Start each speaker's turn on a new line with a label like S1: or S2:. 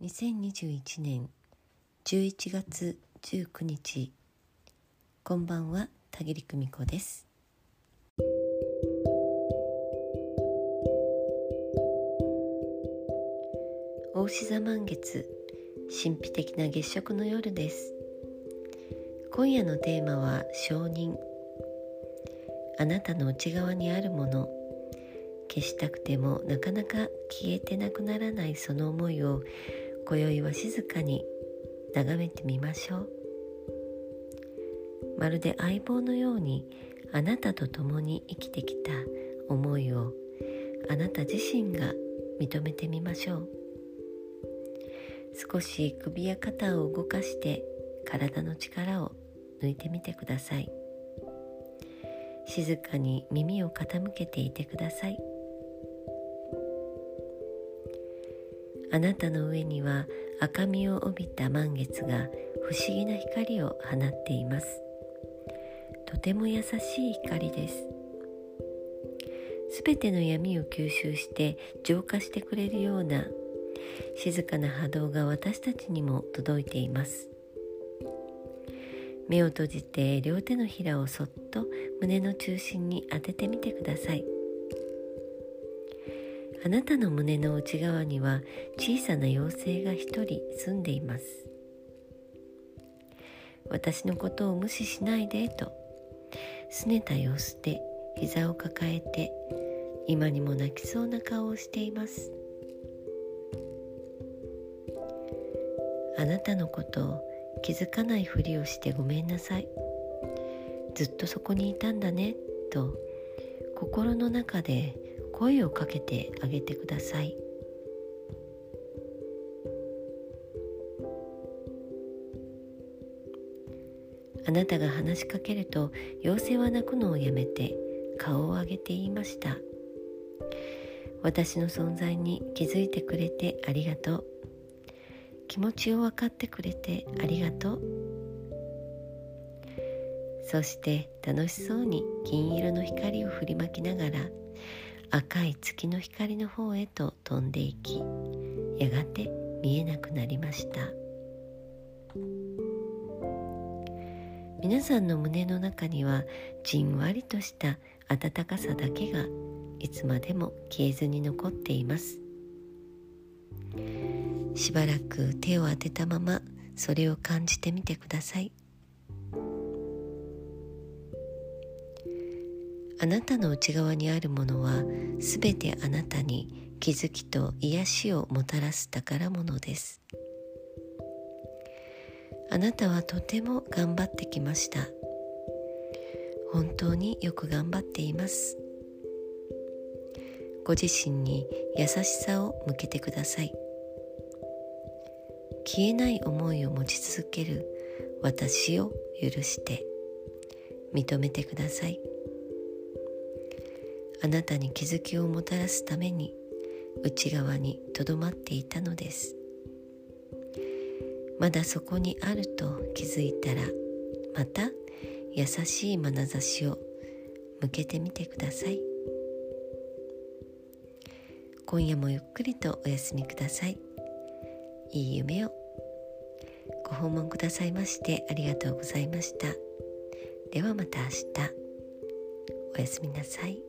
S1: 2021年11月19日。こんばんは田切久美子です。大志座満月神秘的な月食の夜です。今夜のテーマは承認。あなたの内側にあるもの。消したくてもなかなか消えてなくならないその思いを今宵は静かに眺めてみましょう。まるで相棒のようにあなたと共に生きてきた思いをあなた自身が認めてみましょう。少し首や肩を動かして体の力を抜いてみてください。静かに耳を傾けていてください。あなたの上には赤みを帯びた満月が不思議な光を放っています。とても優しい光です。すべての闇を吸収して浄化してくれるような静かな波動が私たちにも届いています。目を閉じて両手のひらをそっと胸の中心に当ててみてください。あなたの胸の内側には小さな妖精が一人住んでいます。私のことを無視しないでと拗ねた様子で膝を抱えて今にも泣きそうな顔をしています。あなたのことを気づかないふりをしてごめんなさい。ずっとそこにいたんだねと心の中で声をかけてあげてください。あなたが話しかけると妖精は泣くのをやめて顔を上げて言いました。私の存在に気づいてくれてありがとう。気持ちを分かってくれてありがとう。そして楽しそうに金色の光を振りまきながら赤い月の光の方へと飛んでいきやがて見えなくなりました。皆さんの胸の中にはじんわりとした温かさだけがいつまでも消えずに残っています。しばらく手を当てたままそれを感じてみてください。あなたの内側にあるものはすべてあなたに気づきと癒しをもたらす宝物です。あなたはとても頑張ってきました。本当によく頑張っています。ご自身に優しさを向けてください。消えない思いを持ち続ける私を許して認めてください。あなたに気づきをもたらすために内側にとどまっていたのです。まだそこにあると気づいたらまた優しい眼差しを向けてみてください。今夜もゆっくりとお休みください。いい夢をご訪問くださいましてありがとうございました。ではまた明日。おやすみなさい。